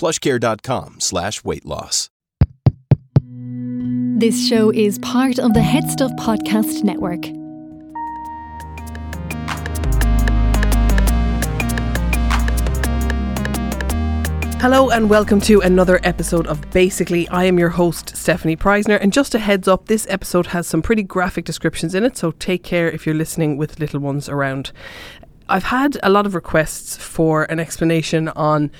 plushcare.com slash weight loss. This show is part of the Head Stuff Podcast Network. Hello and welcome to another episode of Basically. I am your host, Stephanie Preissner, and just a heads up, this episode has some pretty graphic descriptions in it, so take care if you're listening with little ones around. I've had a lot of requests for an explanation on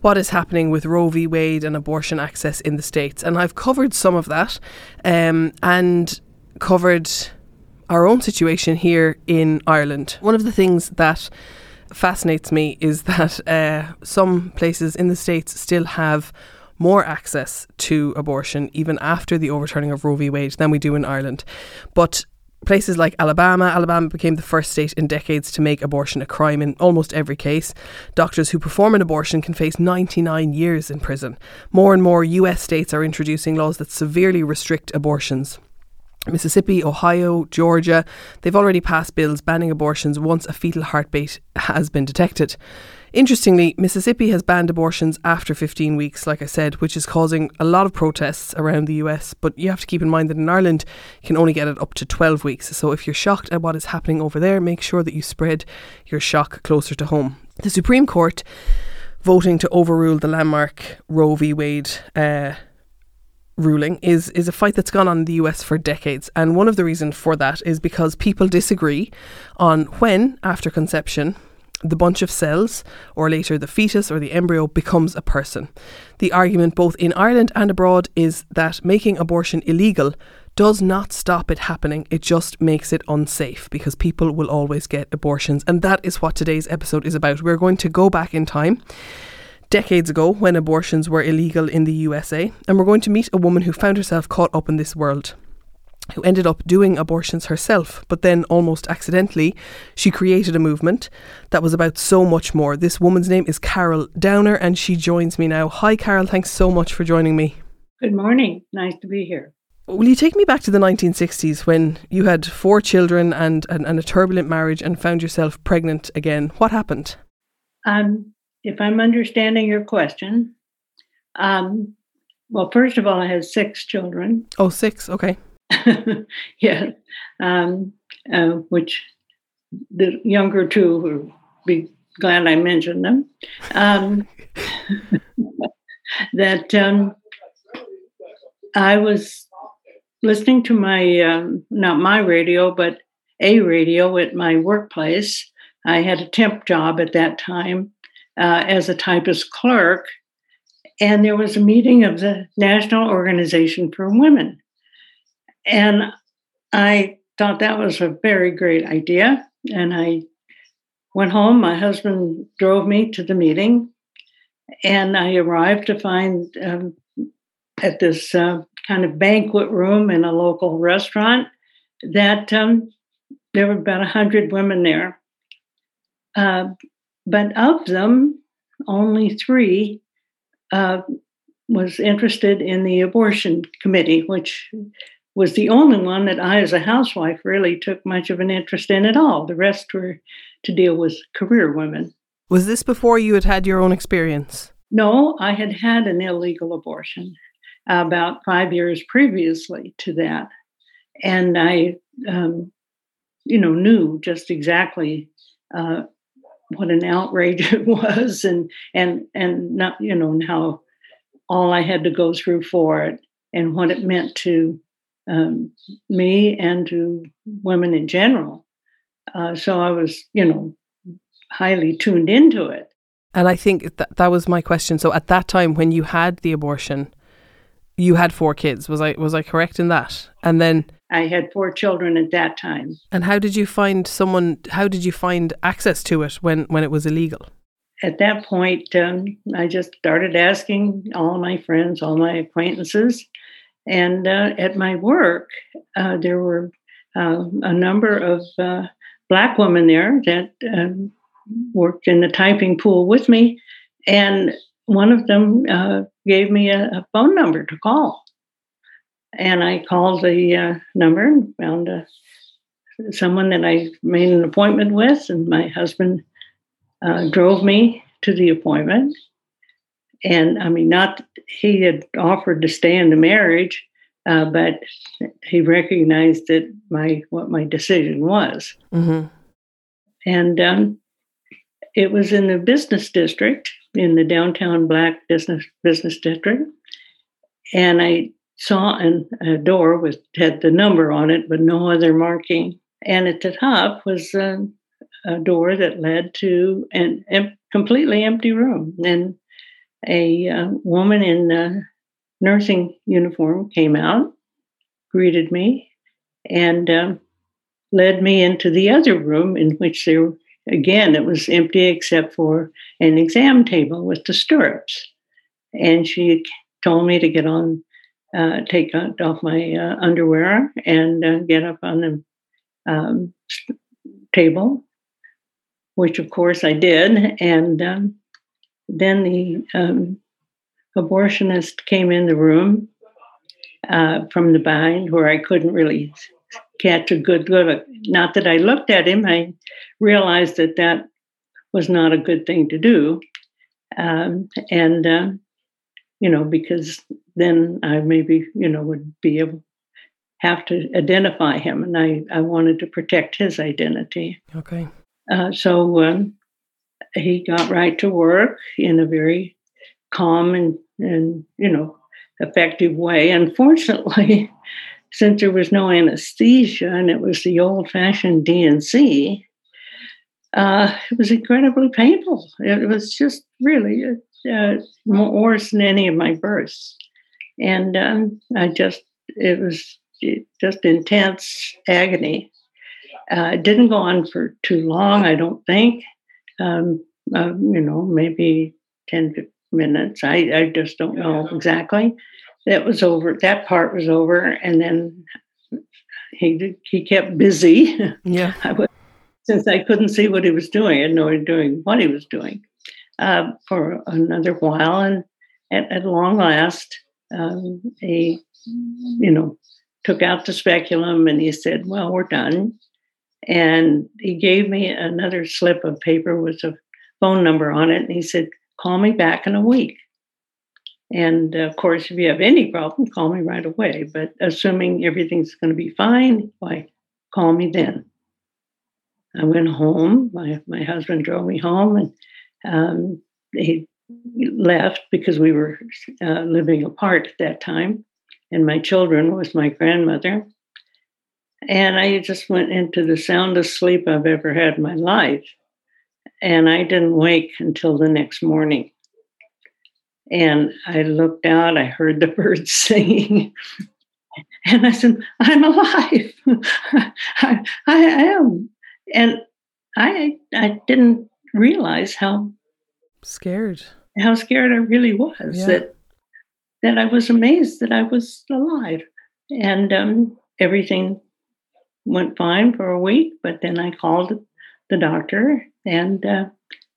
what is happening with Roe v. Wade and abortion access in the States, and I've covered some of that um, and covered our own situation here in Ireland. One of the things that fascinates me is that uh, some places in the States still have more access to abortion even after the overturning of Roe v. Wade than we do in Ireland. But places like Alabama, Alabama became the first state in decades to make abortion a crime in almost every case. Doctors who perform an abortion can face 99 years in prison. More and more US states are introducing laws that severely restrict abortions. Mississippi, Ohio, Georgia, they've already passed bills banning abortions once a fetal heartbeat has been detected. Interestingly, Mississippi has banned abortions after 15 weeks, like I said, which is causing a lot of protests around the US. But you have to keep in mind that in Ireland, you can only get it up to 12 weeks. So if you're shocked at what is happening over there, make sure that you spread your shock closer to home. The Supreme Court voting to overrule the landmark Roe v. Wade. Uh, ruling is is a fight that's gone on in the US for decades and one of the reasons for that is because people disagree on when after conception the bunch of cells or later the fetus or the embryo becomes a person. The argument both in Ireland and abroad is that making abortion illegal does not stop it happening. It just makes it unsafe because people will always get abortions and that is what today's episode is about. We're going to go back in time decades ago when abortions were illegal in the USA, and we're going to meet a woman who found herself caught up in this world. Who ended up doing abortions herself, but then almost accidentally, she created a movement that was about so much more. This woman's name is Carol Downer, and she joins me now. Hi, Carol, thanks so much for joining me. Good morning. Nice to be here. Will you take me back to the 1960s when you had four children and, and, and a turbulent marriage and found yourself pregnant again? What happened? Um, if I'm understanding your question, um, well, first of all, I had six children. Oh, six. Okay. yeah, um, uh, which the younger two will be glad I mentioned them. Um, that um, I was listening to my, um, not my radio, but a radio at my workplace. I had a temp job at that time uh, as a typist clerk. And there was a meeting of the National Organization for Women. And I thought that was a very great idea. And I went home. My husband drove me to the meeting. And I arrived to find um, at this uh, kind of banquet room in a local restaurant that um, there were about 100 women there. Uh, but of them, only three uh, was interested in the abortion committee, which was the only one that I, as a housewife, really took much of an interest in at all. The rest were to deal with career women. Was this before you had had your own experience? No, I had had an illegal abortion about five years previously to that. And I, um, you know, knew just exactly uh, what an outrage it was and and and not you know and how all I had to go through for it and what it meant to um, me and to women in general. Uh, so I was, you know, highly tuned into it. And I think that that was my question. So at that time, when you had the abortion, you had four kids. Was I was I correct in that? And then I had four children at that time. And how did you find someone? How did you find access to it when when it was illegal? At that point, um, I just started asking all my friends, all my acquaintances, and uh, at my work, uh, there were uh, a number of uh, black women there that um, worked in the typing pool with me, and one of them uh, gave me a, a, phone number to call. And I called the uh, number and found someone that I made an appointment with, and my husband drove me to the appointment. And I mean, not he had offered to stay in the marriage, uh, but he recognized that my what my decision was. Mm-hmm. And um, it was in the business district, in the downtown black business business district, and I saw an, a door with had the number on it, but no other marking. And at the top was a, a door that led to an em- completely empty room. And a uh, woman in a nursing uniform came out, greeted me, and uh, led me into the other room in which there Again, it was empty except for an exam table with the stirrups. And she told me to get on, uh, take off my uh, underwear and uh, get up on the um, table, which of course I did. And um, then the um, abortionist came in the room uh, from the behind where I couldn't really catch a good look. Not that I looked at him, I realized that that was not a good thing to do. Um, and, uh, you know, because then I maybe, you know, would be able have to identify him. And I, I wanted to protect his identity. Okay. Uh, so um, he got right to work in a very calm and, and you know, effective way. Unfortunately, since there was no anesthesia and it was the old fashioned D&C, uh, it was incredibly painful. It was just really uh, worse than any of my births. And um, I just, it was just intense agony. Uh, it didn't go on for too long, I don't think. Um, uh, you know, maybe 10 minutes. I, I just don't know exactly that was over. That part was over, and then he he kept busy. Yeah, I was, since I couldn't see what he was doing, I didn't know doing what he was doing uh, for another while, and at, at long last, um, he you know took out the speculum and he said, "Well, we're done." And he gave me another slip of paper with a phone number on it, and he said, "Call me back in a week." And of course, if you have any problem, call me right away. But assuming everything's going to be fine, why call me then? I went home. My my husband drove me home, and um, he left because we were uh, living apart at that time, and my children was my grandmother. And I just went into the soundest sleep I've ever had in my life, and I didn't wake until the next morning. And I looked out, I heard the birds singing. And I said, I'm alive. I, I, am. And I I didn't realize how scared. How scared I really was. Yeah. That that I was amazed that I was alive. And um, everything went fine for a week, but then I called the doctor and uh,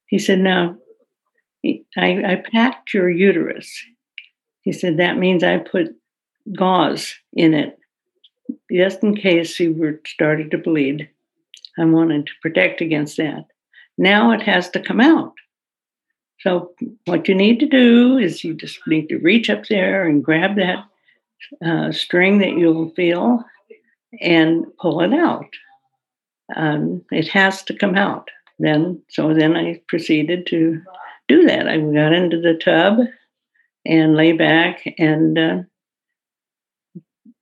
he said, Now I, I packed your uterus. He said, That means I put gauze in it just in case you were starting to bleed. I wanted to protect against that. Now it has to come out. So, what you need to do is you just need to reach up there and grab that uh, string that you'll feel and pull it out. Um, it has to come out. Then, so then I proceeded to do that. I got into the tub and lay back and uh,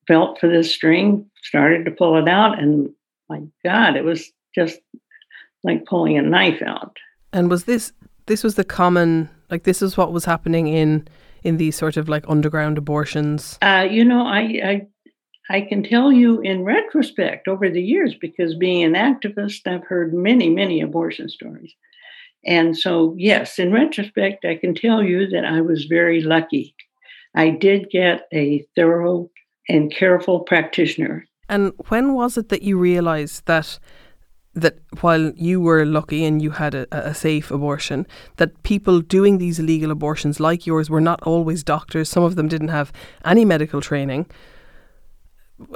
felt for this string, started to pull it out, and my God, it was just like pulling a knife out. And was this this was the common like this is what was happening in in these sort of like underground abortions? Uh, you know, I, I I can tell you in retrospect over the years because being an activist, I've heard many many abortion stories. And so, yes, in retrospect, I can tell you that I was very lucky. I did get a thorough and careful practitioner. And when was it that you realized that that while you were lucky and you had a, a, safe abortion, that people doing these illegal abortions like yours were not always doctors. Some of them didn't have any medical training.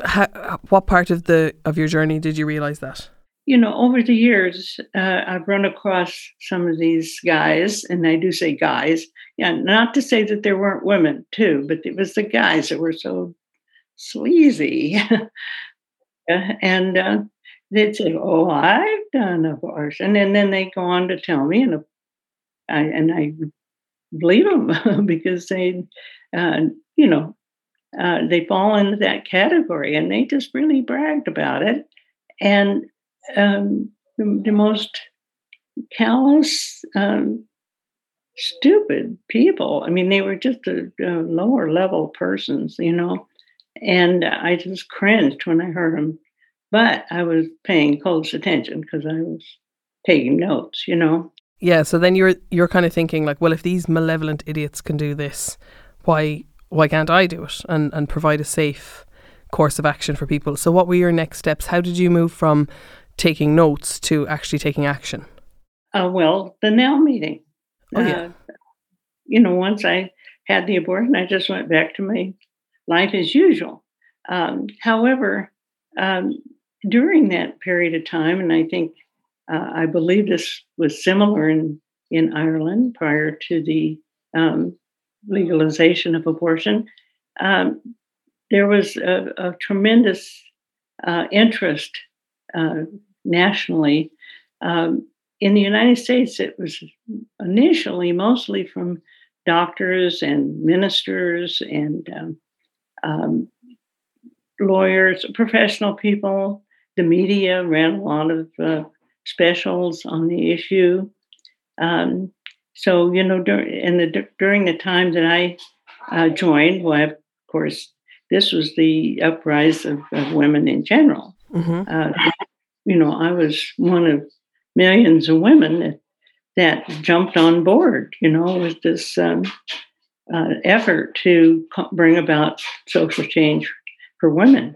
How, what part of the of your journey did you realize that? You know, over the years, uh, I've run across some of these guys, and I do say guys. Yeah, not to say that there weren't women too, but it was the guys that were so sleazy. and uh, they'd say, "Oh, I've done abortion," and then they go on to tell me, and I and I believe them because they, uh, you know, uh, they fall into that category, and they just really bragged about it, and um, the, the, most callous. Um, stupid people. I mean, they were just a, a lower level persons, you know. And I just cringed when I heard them but I was paying close attention because I was taking notes, you know. Yeah, so then you're you're kind of thinking like, well, if these malevolent idiots can do this, why why can't I do it and and provide a safe course of action for people? So what were your next steps? How did you move from taking notes to actually taking action? Uh, well, the NOW meeting. Oh yeah. Uh, you know, once I had the abortion, I just went back to my life as usual. Um, however, um, during that period of time, and I think uh, I believe this was similar in in Ireland prior to the um, legalization of abortion. Um, there was a, a tremendous uh, interest uh, nationally. Um, in the United States, it was initially mostly from doctors and ministers and um, um, lawyers, professional people, the media ran a lot of uh, specials on the issue. Um, so you know, dur- and the, during the time that I uh, joined, well, of course, this was the uprise of, of women in general. Mm-hmm. Uh, you know, I was one of millions of women that, that jumped on board. You know, with this um, uh, effort to co- bring about social change for women.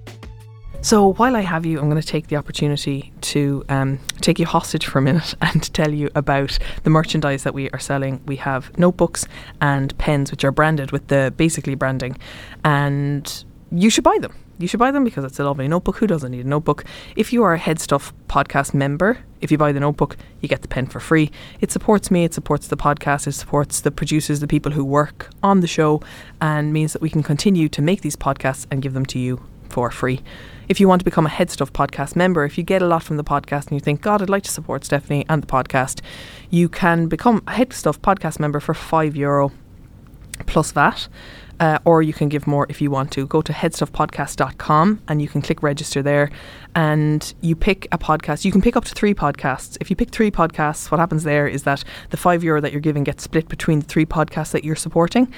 So while I have you, I'm going to take the opportunity to um, take you hostage for a minute and tell you about the merchandise that we are selling. We have notebooks and pens, which are branded with the basically branding, and you should buy them. You should buy them because it's a lovely notebook. Who doesn't need a notebook? If you are a Headstuff podcast member, if you buy the notebook, you get the pen for free. It supports me, it supports the podcast, it supports the producers, the people who work on the show, and means that we can continue to make these podcasts and give them to you for free if you want to become a Headstuff podcast member, if you get a lot from the podcast and you think, God, I'd like to support Stephanie and the podcast, you can become a Headstuff podcast member for five euro plus VAT. Uh, or you can give more if you want to. Go to headstuffpodcast.com and you can click register there and you pick a podcast. You can pick up to three podcasts. If you pick three podcasts, what happens there is that the five euro that you're giving gets split between the three podcasts that you're supporting.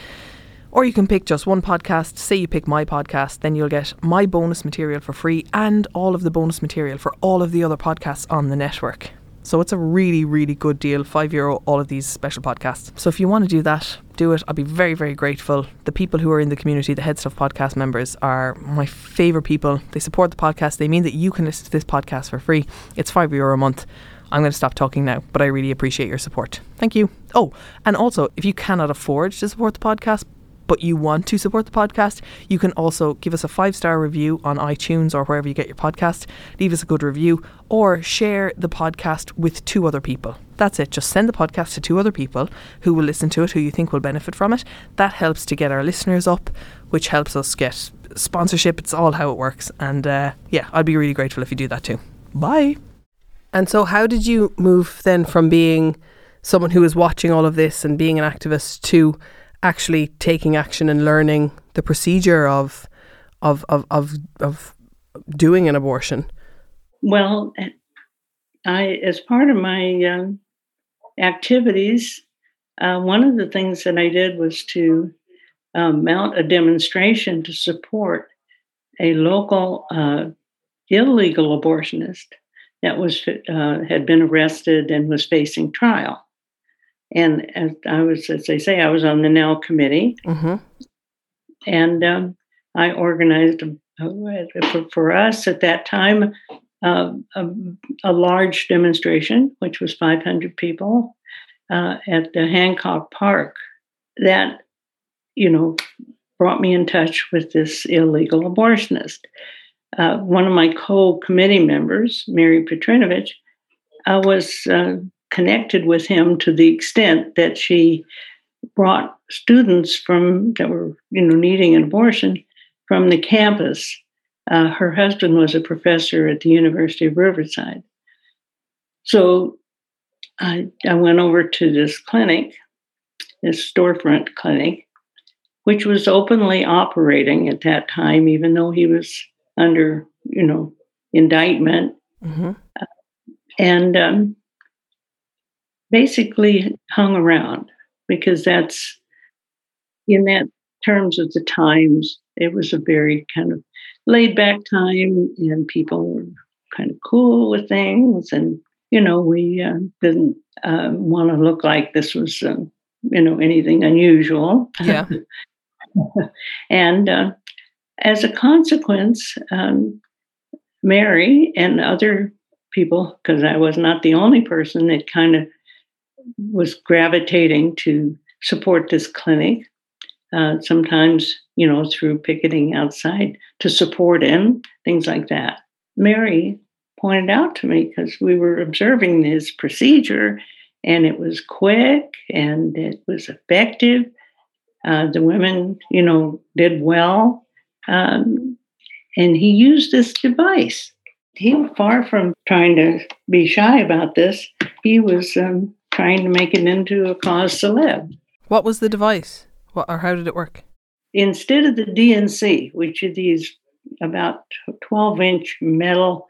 Or you can pick just one podcast. Say you pick my podcast, then you'll get my bonus material for free and all of the bonus material for all of the other podcasts on the network. So it's a really, really good deal. Five euro, all of these special podcasts. So if you want to do that, do it. I'll be very, very grateful. The people who are in the community, the Head Stuff podcast members, are my favourite people. They support the podcast. They mean that you can listen to this podcast for free. It's five euro a month. I'm going to stop talking now, but I really appreciate your support. Thank you. Oh, and also, if you cannot afford to support the podcast, but you want to support the podcast, you can also give us a five star review on iTunes or wherever you get your podcast. Leave us a good review or share the podcast with two other people. That's it. Just send the podcast to two other people who will listen to it, who you think will benefit from it. That helps to get our listeners up, which helps us get sponsorship. It's all how it works. And uh, yeah, I'd be really grateful if you do that too. Bye. And so, how did you move then from being someone who was watching all of this and being an activist to actually taking action and learning the procedure of of of of, of doing an abortion? Well, I as part of my um, activities, uh, one of the things that I did was to um, mount a demonstration to support a local uh, illegal abortionist that was uh, had been arrested and was facing trial. And as I was, as they say, I was on the NEL committee, mm-hmm. and um, I organized for, for, us at that time uh, a, a, large demonstration, which was 500 people uh, at the Hancock Park. That, you know, brought me in touch with this illegal abortionist. Uh, one of my co-committee members, Mary Petrinovich, uh, was uh, connected with him to the extent that she brought students from that were you know needing an abortion from the campus. Uh, her husband was a professor at the University of Riverside, so I, I went over to this clinic, this storefront clinic, which was openly operating at that time, even though he was under you know indictment. Mm-hmm. Uh, and um, basically hung around because that's in that terms of the times it was a very kind of laid back time and people were kind of cool with things and you know we uh, didn't uh, want to look like this was uh, you know anything unusual. Yeah. And uh, as a consequence um, mary and other people because i was not the only person that kind of was gravitating to support this clinic. Uh, sometimes, you know, through picketing outside to support him, things like that. Mary pointed out to me because we were observing this procedure and it was quick and it was effective. Uh, the women, you know, did well. Um, and he used this device. He, far from trying to be shy about this, he was um, trying to make it into a cause celeb. What was the device? What, or how did it work? Instead of the D&C, which are these about 12 inch metal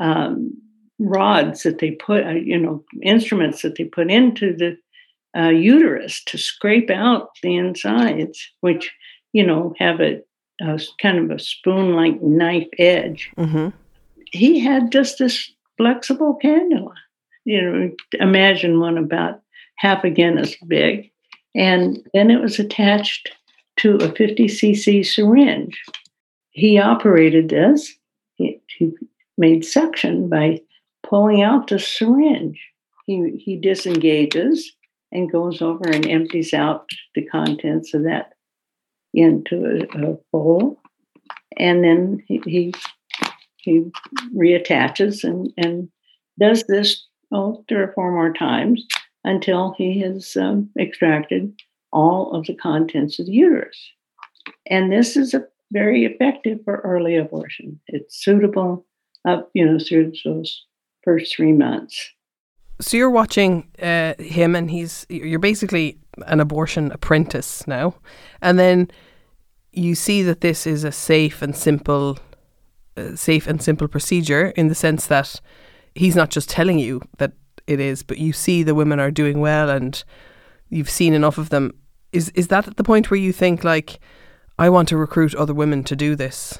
um, rods that they put, uh, you know, instruments that they put into the uh, uterus to scrape out the insides, which, you know, have a, a kind of a spoon like knife edge. Mm-hmm. He had just this flexible cannula you know, imagine one about half a Guinness big. And then it was attached to a 50 cc syringe. He operated this, he, he made suction by pulling out the syringe. He, he disengages and goes over and empties out the contents of that into a, a bowl. And then he, he, he reattaches and, and does this oh, three or four more times until he has um, extracted all of the contents of the uterus. And this is a, very effective for early abortion. It's suitable up, you know, through those first three months. So you're watching uh, him, and he's you're basically an abortion apprentice now, and then you see that this is a safe and simple, uh, safe and simple procedure in the sense that he's not just telling you that it is, but you see the women are doing well and you've seen enough of them. Is is that at the point where you think like, I want to recruit other women to do this?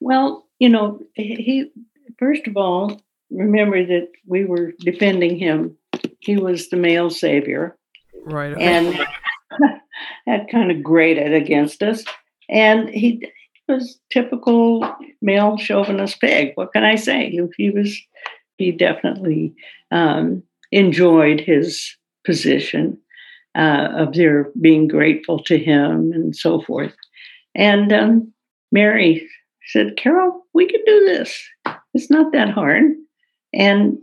Well, you know, he first of all remember that we were defending him. He was the male savior, right? And that kind of grated against us. And he was typical male chauvinist pig. What can I say? He, he was he definitely um, enjoyed his position uh, of their being grateful to him and so forth. And um, Mary said, Carol, we can do this. It's not that hard. And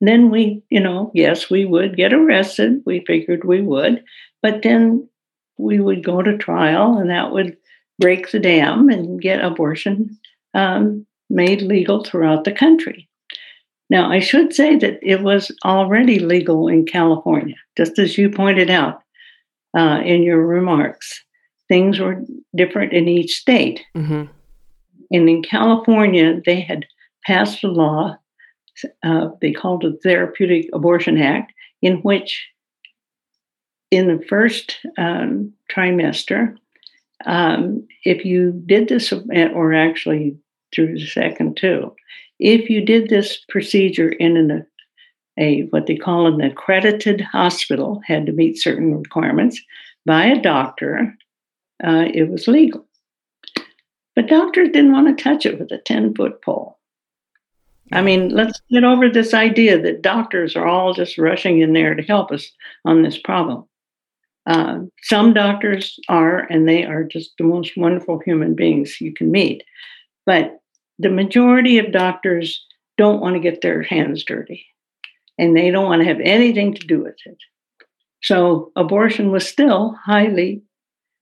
then we, you know, yes, we would get arrested. We figured we would. But then we would go to trial and that would break the dam and get abortion um, made legal throughout the country. Now, I should say that it was already legal in California, just as you pointed out uh, in your remarks. Things were different in each state. Mm-hmm. And in California, they had passed a law, uh, they called it Therapeutic Abortion Act, in which in the first um, trimester, um, if you did this, or actually through the second too, if you did this procedure in an, a what they call an accredited hospital, had to meet certain requirements by a doctor, uh, it was legal. But doctors didn't want to touch it with a 10 foot pole. I mean, let's get over this idea that doctors are all just rushing in there to help us on this problem. Uh, some doctors are, and they are just the most wonderful human beings you can meet. But the majority of doctors don't want to get their hands dirty and they don't want to have anything to do with it. So abortion was still highly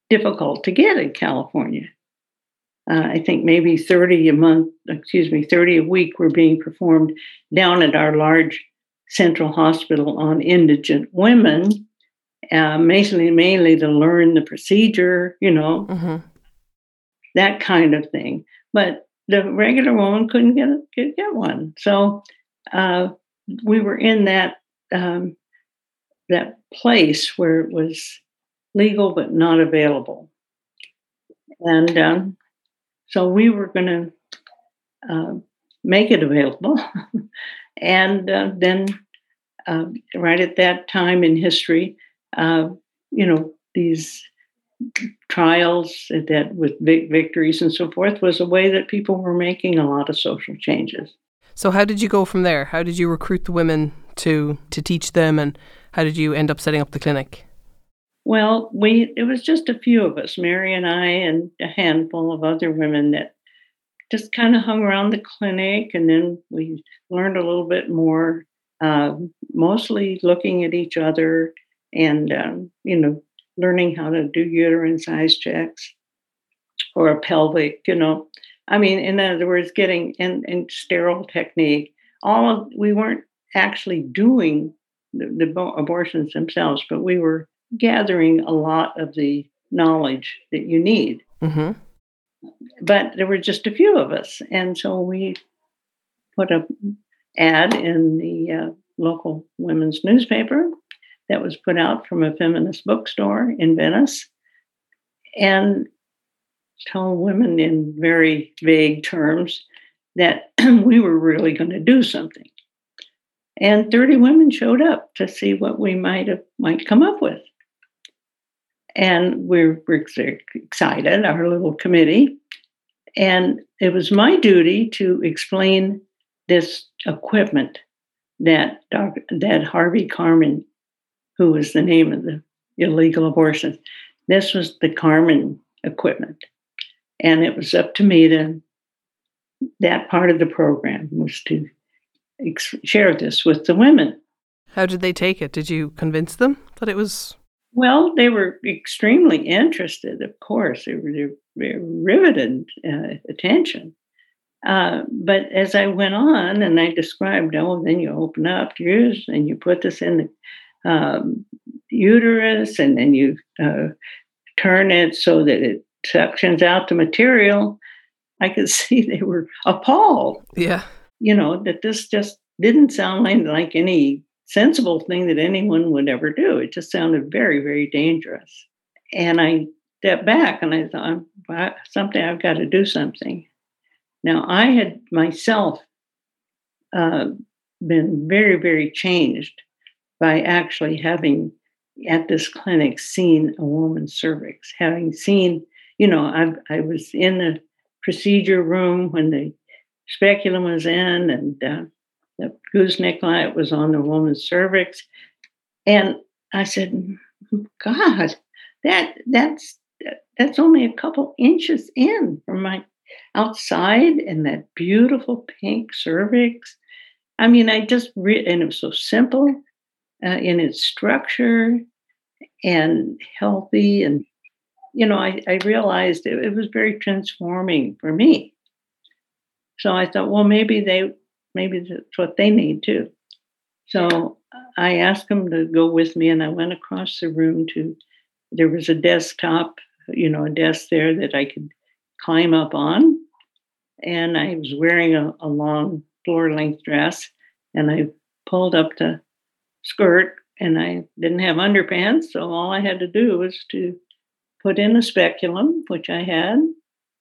difficult to get in California. Uh, I think maybe 30 a month, excuse me, 30 a week were being performed down at our large central hospital on indigent women uh, mainly mainly to learn the procedure, you know, mm-hmm. that kind of thing. But the regular woman couldn't get get, one, so uh, we were in that um, that place where it was legal but not available, and um, so we were going to uh, make it available, and uh, then. Uh, right at that time in history, uh, you know, these trials that with victories and so forth was a way that people were making a lot of social changes. So how did you go from there? How did you recruit the women to to teach them and how did you end up setting up the clinic? Well, we it was just a few of us, Mary and I and a handful of other women that just kind of hung around the clinic and then we learned a little bit more uh, mostly looking at each other and um, you know learning how to do uterine size checks or a pelvic you know i mean in other words getting in, in sterile technique all of we weren't actually doing the, the abortions themselves but we were gathering a lot of the knowledge that you need mm-hmm. but there were just a few of us and so we put a ad in the uh, local women's newspaper that was put out from a feminist bookstore in Venice and told women in very vague terms that we were really going to do something. And 30 women showed up to see what we might have might come up with. And we're, we're excited, our little committee. And it was my duty to explain this equipment that that Harvey Karman who was the name of the illegal abortion. This was the Karman equipment. And it was up to me to, that part of the program was to ex- share this with the women. How did they take it? Did you convince them that it was? Well, they were extremely interested, of course. They were, they were riveted uh, attention. Uh, but as I went on and I described, oh, then you open up yours and you put this in the um, uterus and then you uh, turn it so that it suctions out the material, I could see they were appalled. Yeah. You know, that this just didn't sound like, like any sensible thing that anyone would ever do. It just sounded very, very dangerous. And I stepped back and I thought, well, something, I've got to do something. Now, I had myself uh, been very, very changed by actually having at this clinic seen a woman's cervix, having seen, you know, I, I was in the procedure room when the speculum was in and uh, the gooseneck light was on the woman's cervix. And I said, God, that that's that's only a couple inches in from my outside and that beautiful pink cervix. I mean, I just re- and it was so simple uh, in its structure and healthy, and you know, I, I realized it, it was very transforming for me. So I thought, well, maybe they, maybe that's what they need too. So I asked them to go with me, and I went across the room to. There was a desktop, you know, a desk there that I could climb up on, and I was wearing a, a long floor length dress and I pulled up the skirt and I didn't have underpants. So all I had to do was to put in a speculum, which I had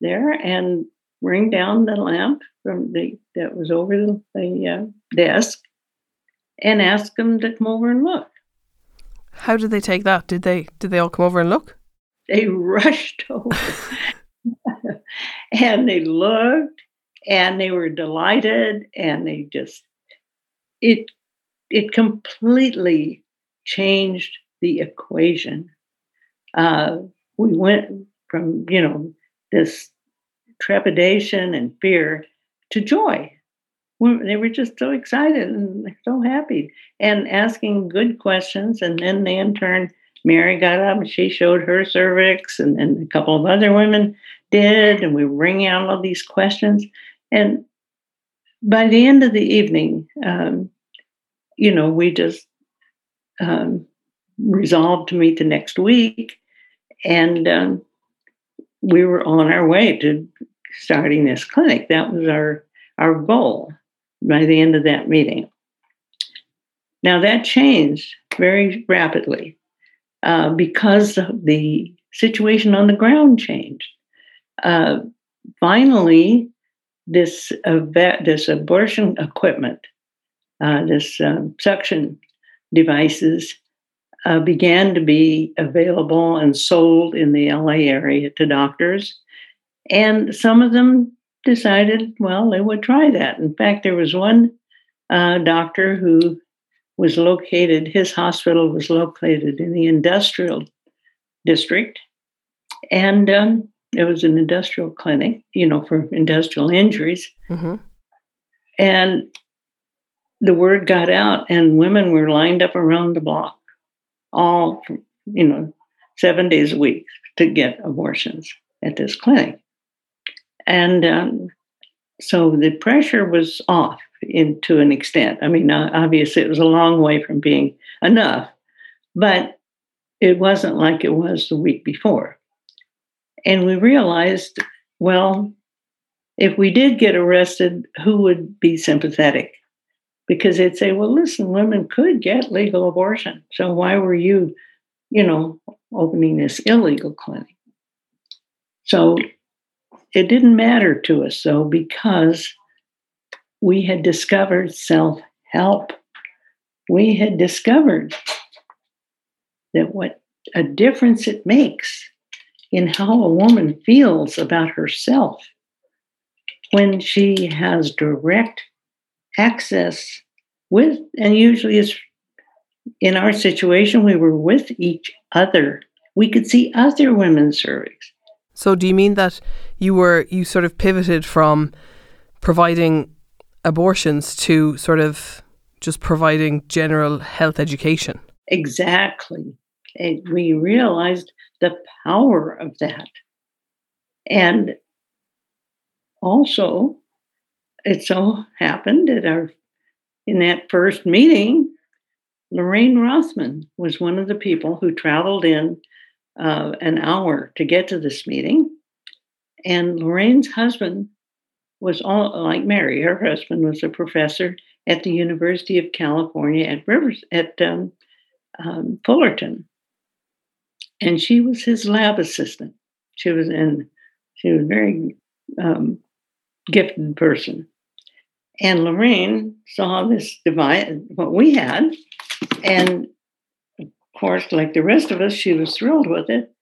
there, and bring down the lamp from the that was over the, the uh, desk and ask them to come over and look. How did they take that? Did they did they all come over and look? They rushed over. and they looked and they were delighted and they just it it completely changed the equation uh, we went from you know this trepidation and fear to joy they were just so excited and so happy and asking good questions and then they in turn mary got up and she showed her cervix and, and a couple of other women did, and we were ringing out all these questions. And by the end of the evening, um, you know, we just um, resolved to meet the next week, and um, we were on our way to starting this clinic. That was our our goal by the end of that meeting. Now that changed very rapidly uh, because the situation on the ground changed uh, finally, this uh, this abortion equipment, uh, this um, suction devices, uh, began to be available and sold in the LA area to doctors, and some of them decided, well, they would try that. In fact, there was one uh, doctor who was located. His hospital was located in the industrial district, and um, it was an industrial clinic, you know, for industrial injuries. Mm-hmm. And the word got out, and women were lined up around the block, all, you know, seven days a week to get abortions at this clinic. And um, so the pressure was off in, to an extent. I mean, obviously, it was a long way from being enough, but it wasn't like it was the week before. And we realized, well, if we did get arrested, who would be sympathetic? Because they'd say, well, listen, women could get legal abortion. So why were you, you know, opening this illegal clinic? So it didn't matter to us, though, because we had discovered self help. We had discovered that what a difference it makes in how a woman feels about herself when she has direct access with, and usually is in our situation, we were with each other. We could see other women's cervix. So, do you mean that you were, you sort of pivoted from providing abortions to sort of just providing general health education? Exactly. And we realized the power of that. And also, it so happened that our in that first meeting, Lorraine Rothman was one of the people who traveled in uh, an hour to get to this meeting. And Lorraine's husband was all like Mary. Her husband was a professor at the University of California at Rivers at um, um, Fullerton, and she was his lab assistant. She was in. She was very um, gifted person. And Lorraine saw this device, what we had, and of course, like the rest of us, she was thrilled with it.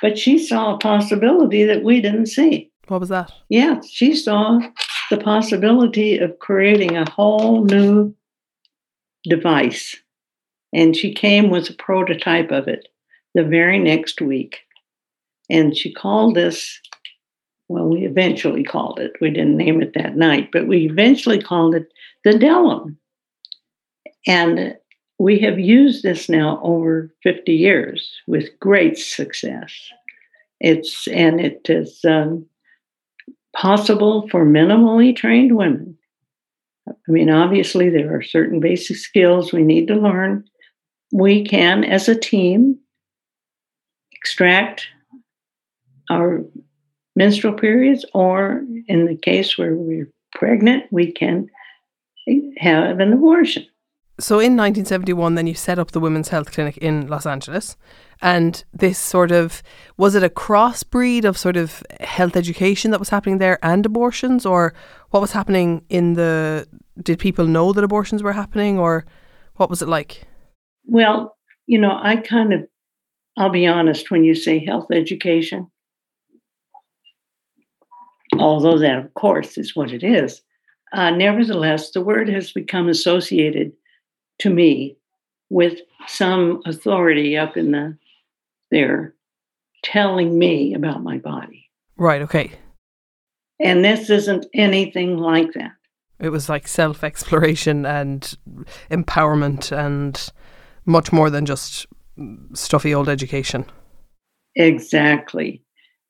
But she saw a possibility that we didn't see. What was that? Yeah, she saw the possibility of creating a whole new device. And she came with a prototype of it the very next week. And she called this, well, we eventually called it, we didn't name it that night, but we eventually called it the Del-Em. And we have used this now over 50 years with great success. It's and it is um, possible for minimally trained women. I mean, obviously, there are certain basic skills we need to learn. We can, as a team, extract our menstrual periods, or in the case where we're pregnant, we can have an abortion. So in 1971, then you set up the Women's Health Clinic in Los Angeles. And this sort of was it a crossbreed of sort of health education that was happening there and abortions, or what was happening in the? Did people know that abortions were happening, or what was it like? Well, you know, I kind of, I'll be honest, when you say health education, although that, of course, is what it is, uh, nevertheless, the word has become associated to me with some authority up in the there telling me about my body. Right, okay. And this isn't anything like that. It was like self exploration and empowerment and much more than just stuffy old education. Exactly.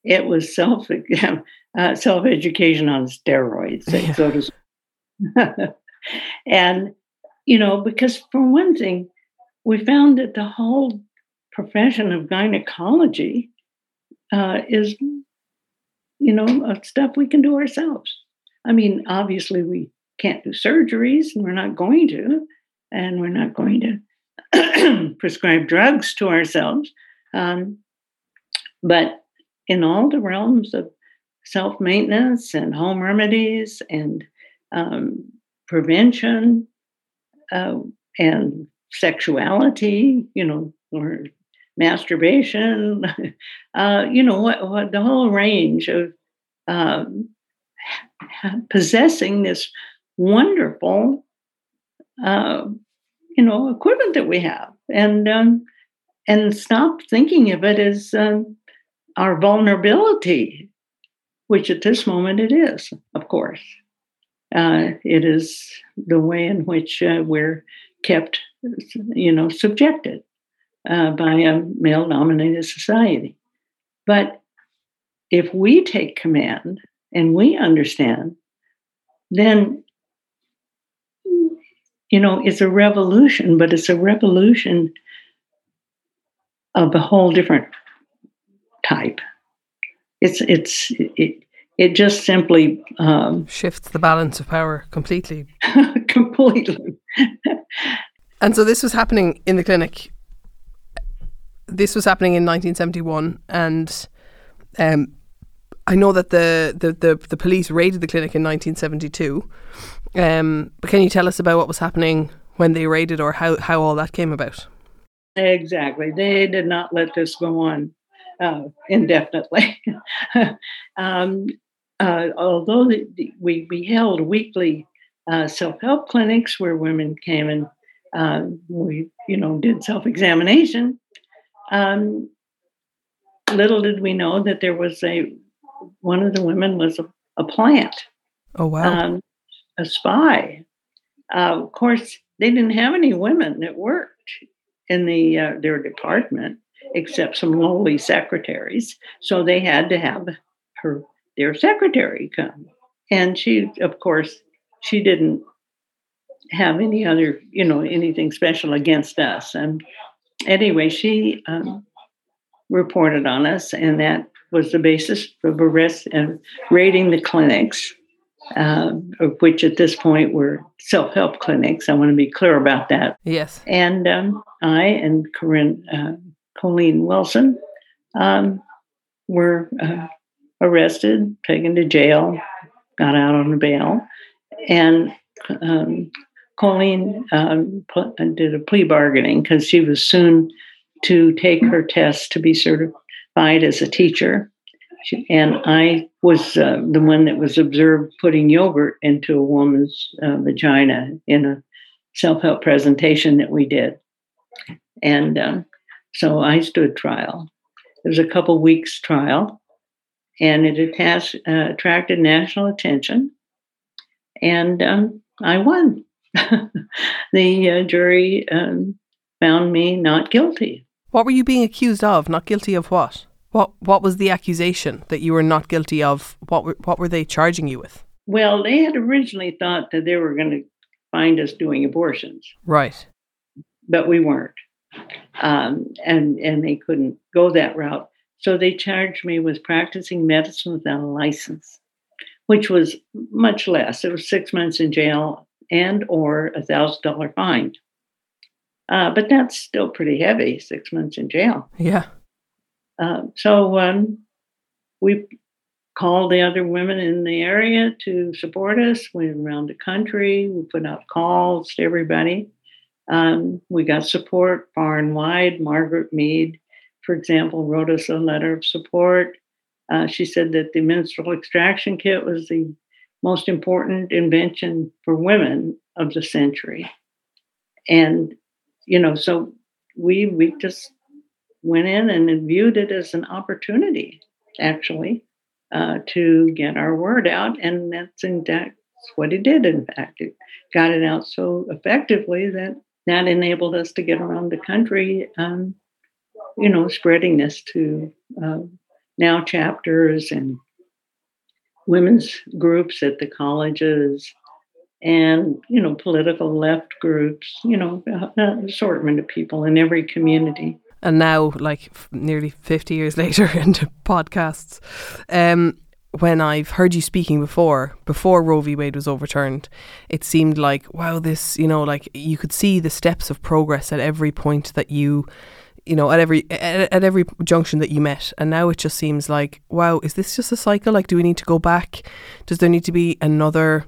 It was self uh, self education on steroids, yeah. so to speak. and you know, because for one thing, we found that the whole profession of gynecology uh, is, you know, stuff we can do ourselves. I mean, obviously, we can't do surgeries, and we're not going to, and we're not going to prescribe drugs to ourselves. Um, but in all the realms of self maintenance and home remedies and um, prevention uh, and sexuality, you know, or masturbation, uh, you know, what, what, the whole range of um, possessing this wonderful, uh, you know, equipment that we have, and um, and stop thinking of it as um, our vulnerability, which at this moment it is, of course. Uh, it is the way in which uh, we're kept, you know, subjected uh, by a male dominated society. But if we take command and we understand, then, you know, it's a revolution, but it's a revolution of a whole different type. It's, it's, it, it just simply um, shifts the balance of power completely. completely. and so this was happening in the clinic this was happening in 1971, and um, I know that the, the, the, the, police raided the clinic in 1972. Um, but can you tell us about what was happening when they raided or how, how all that came about? Exactly. They did not let this go on uh, indefinitely. um, uh, although the, the, we, we held weekly uh, self help clinics where women came and uh, we, you know, did self examination, um, little did we know that there was a one of the women was a, a plant. Oh wow! Um, a spy. Uh, of course, they didn't have any women that worked in the uh, their department except some lowly secretaries. So they had to have her their secretary come, and she, of course, she didn't have any other, you know, anything special against us. And anyway, she um, reported on us, and that was the basis for arrest and raiding the clinics, uh, which at this point were self help clinics. I want to be clear about that. Yes. And um, I and Corinne, uh, Colleen Wilson um, were uh, arrested, taken to jail, got out on bail, and um, Colleen um, put, did a plea bargaining because she was soon to take her test to be certified as a teacher. She, and I was uh, the one that was observed putting yogurt into a woman's uh, vagina in a self help presentation that we did. And um, so I stood trial. It was a couple weeks trial, and it attached, uh, attracted national attention. And um, I won. the uh, jury um, found me not guilty. What were you being accused of? Not guilty of what? What What was the accusation that you were not guilty of? What were What were they charging you with? Well, they had originally thought that they were going to find us doing abortions, right? But we weren't, um, and and they couldn't go that route. So they charged me with practicing medicine without a license, which was much less. It was six months in jail and or a thousand dollar fine. Uh, but that's still pretty heavy, six months in jail. Yeah. Uh, so um, we called the other women in the area to support us. We went around the country. We put out calls to everybody. Um, we got support far and wide. Margaret Mead, for example, wrote us a letter of support. Uh, she said that the menstrual extraction kit was the most important invention for women of the century. And, you know, so we we just went in and viewed it as an opportunity, actually, uh, to get our word out. And that's in that's what it did, in fact. It got it out so effectively that that enabled us to get around the country, um, you know, spreading this to uh, NOW chapters and women's groups at the colleges and you know political left groups you know an assortment of people in every community. And now like nearly 50 years later into podcasts um, when I've heard you speaking before, before Roe v. Wade was overturned, it seemed like, wow, this, you know, like you could see the steps of progress at every point that you you know, at every at, at, every junction that you met, and now it just seems like, wow, is this just a cycle? Like, do we need to go back? Does there need to be another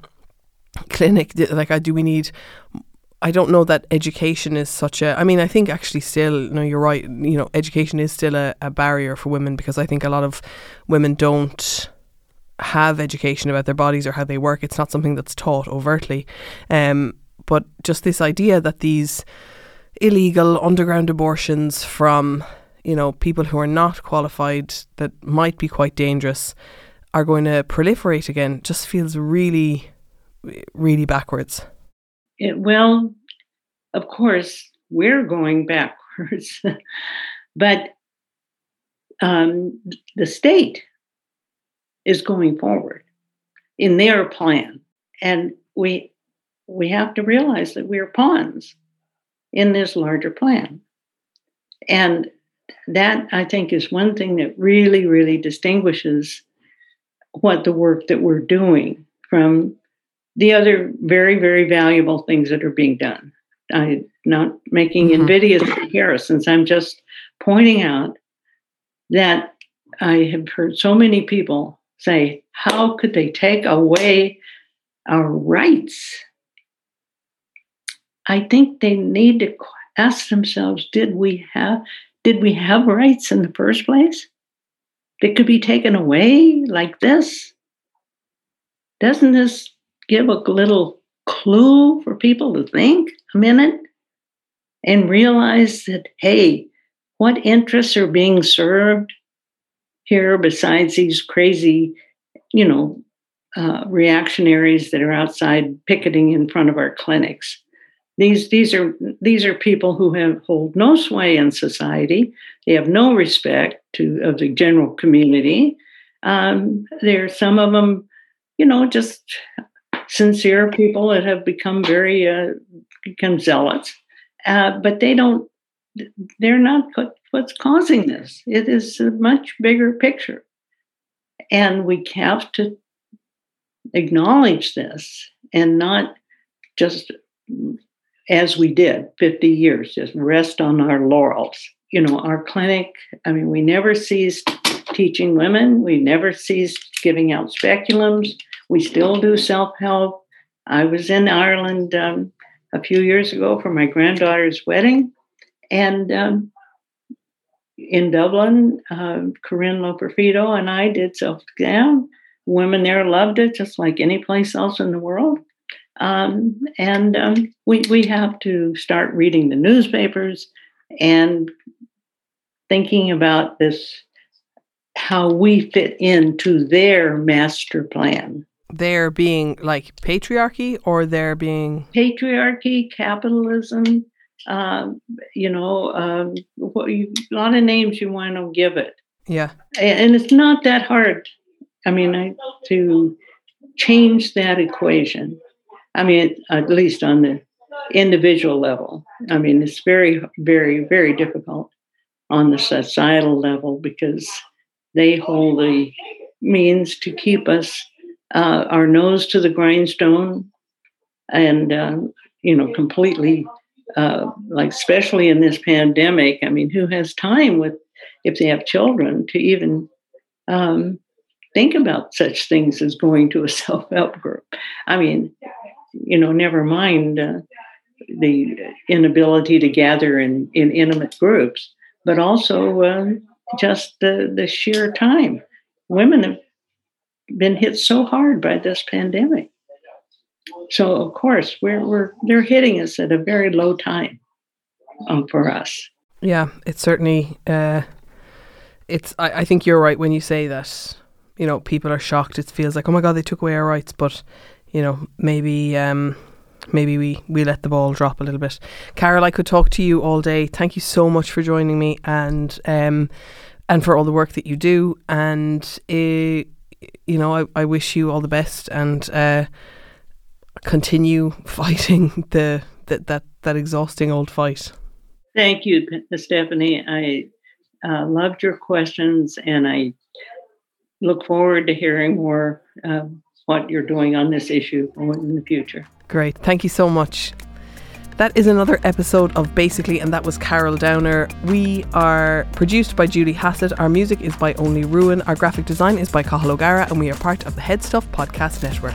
clinic? Like, uh, do we need? I don't know that education is such a. I mean, I think actually still, no, you're right. You know, education is still a, a barrier for women because I think a lot of women don't have education about their bodies or how they work. It's not something that's taught overtly. Um, but just this idea that these illegal underground abortions from you know people who are not qualified that might be quite dangerous are going to proliferate again just feels really really backwards it, well of course we're going backwards but um, the state is going forward in their plan and we we have to realize that we're pawns in this larger plan. And that, I think, is one thing that really, really distinguishes what the work that we're doing from the other very, very valuable things that are being done. I'm not making mm-hmm. invidious comparisons. I'm just pointing out that I have heard so many people say, How could they take away our rights? I think they need to ask themselves, did we have did we have rights in the first place? That could be taken away like this? Doesn't this give a little clue for people to think a minute and realize that, hey, what interests are being served here besides these crazy, you know, uh, reactionaries that are outside picketing in front of our clinics? These, these are these are people who have hold no sway in society. They have no respect to of the general community. Um, there, are some of them, you know, just sincere people that have become very uh, become zealots, uh, but they don't. They're not what's causing this. It is a much bigger picture, and we have to acknowledge this and not just as we did 50 years, just rest on our laurels. You know, our clinic, I mean, we never ceased teaching women, we never ceased giving out speculums. We still do self help. I was in Ireland um, a few years ago for my granddaughter's wedding, and um, in Dublin, uh, Corinne Loperfido and I did self exam. Women there loved it, just like any place else in the world. Um, and um, we, we have to start reading the newspapers and thinking about this how we fit into their master plan. There being like patriarchy or there being patriarchy, capitalism, um, you know, um, what you, a lot of names you want to give it. Yeah. And it's not that hard. I mean, I, to change that equation. I mean, at least on the individual level. I mean, it's very, very, very difficult on the societal level because they hold the means to keep us uh, our nose to the grindstone and uh, you know completely uh, like especially in this pandemic i mean who has time with if they have children to even um, think about such things as going to a self-help group? I mean you know never mind uh, the inability to gather in, in intimate groups but also uh, just the, the sheer time. Women have been hit so hard by this pandemic so of course we're, we're they're hitting us at a very low time um, for us yeah it's certainly uh, it's I, I think you're right when you say that you know people are shocked it feels like oh my god they took away our rights but you know maybe um, maybe we, we let the ball drop a little bit. Carol, I could talk to you all day. Thank you so much for joining me and um, and for all the work that you do. And uh, you know, I, I wish you all the best and uh, continue fighting the that that that exhausting old fight. Thank you, Stephanie. I uh, loved your questions, and I look forward to hearing more uh, what you're doing on this issue in the future. Great. Thank you so much. That is another episode of Basically, and that was Carol Downer. We are produced by Julie Hassett. Our music is by Only Ruin. Our graphic design is by Cathal O'Gara, and we are part of the Head Stuff Podcast Network.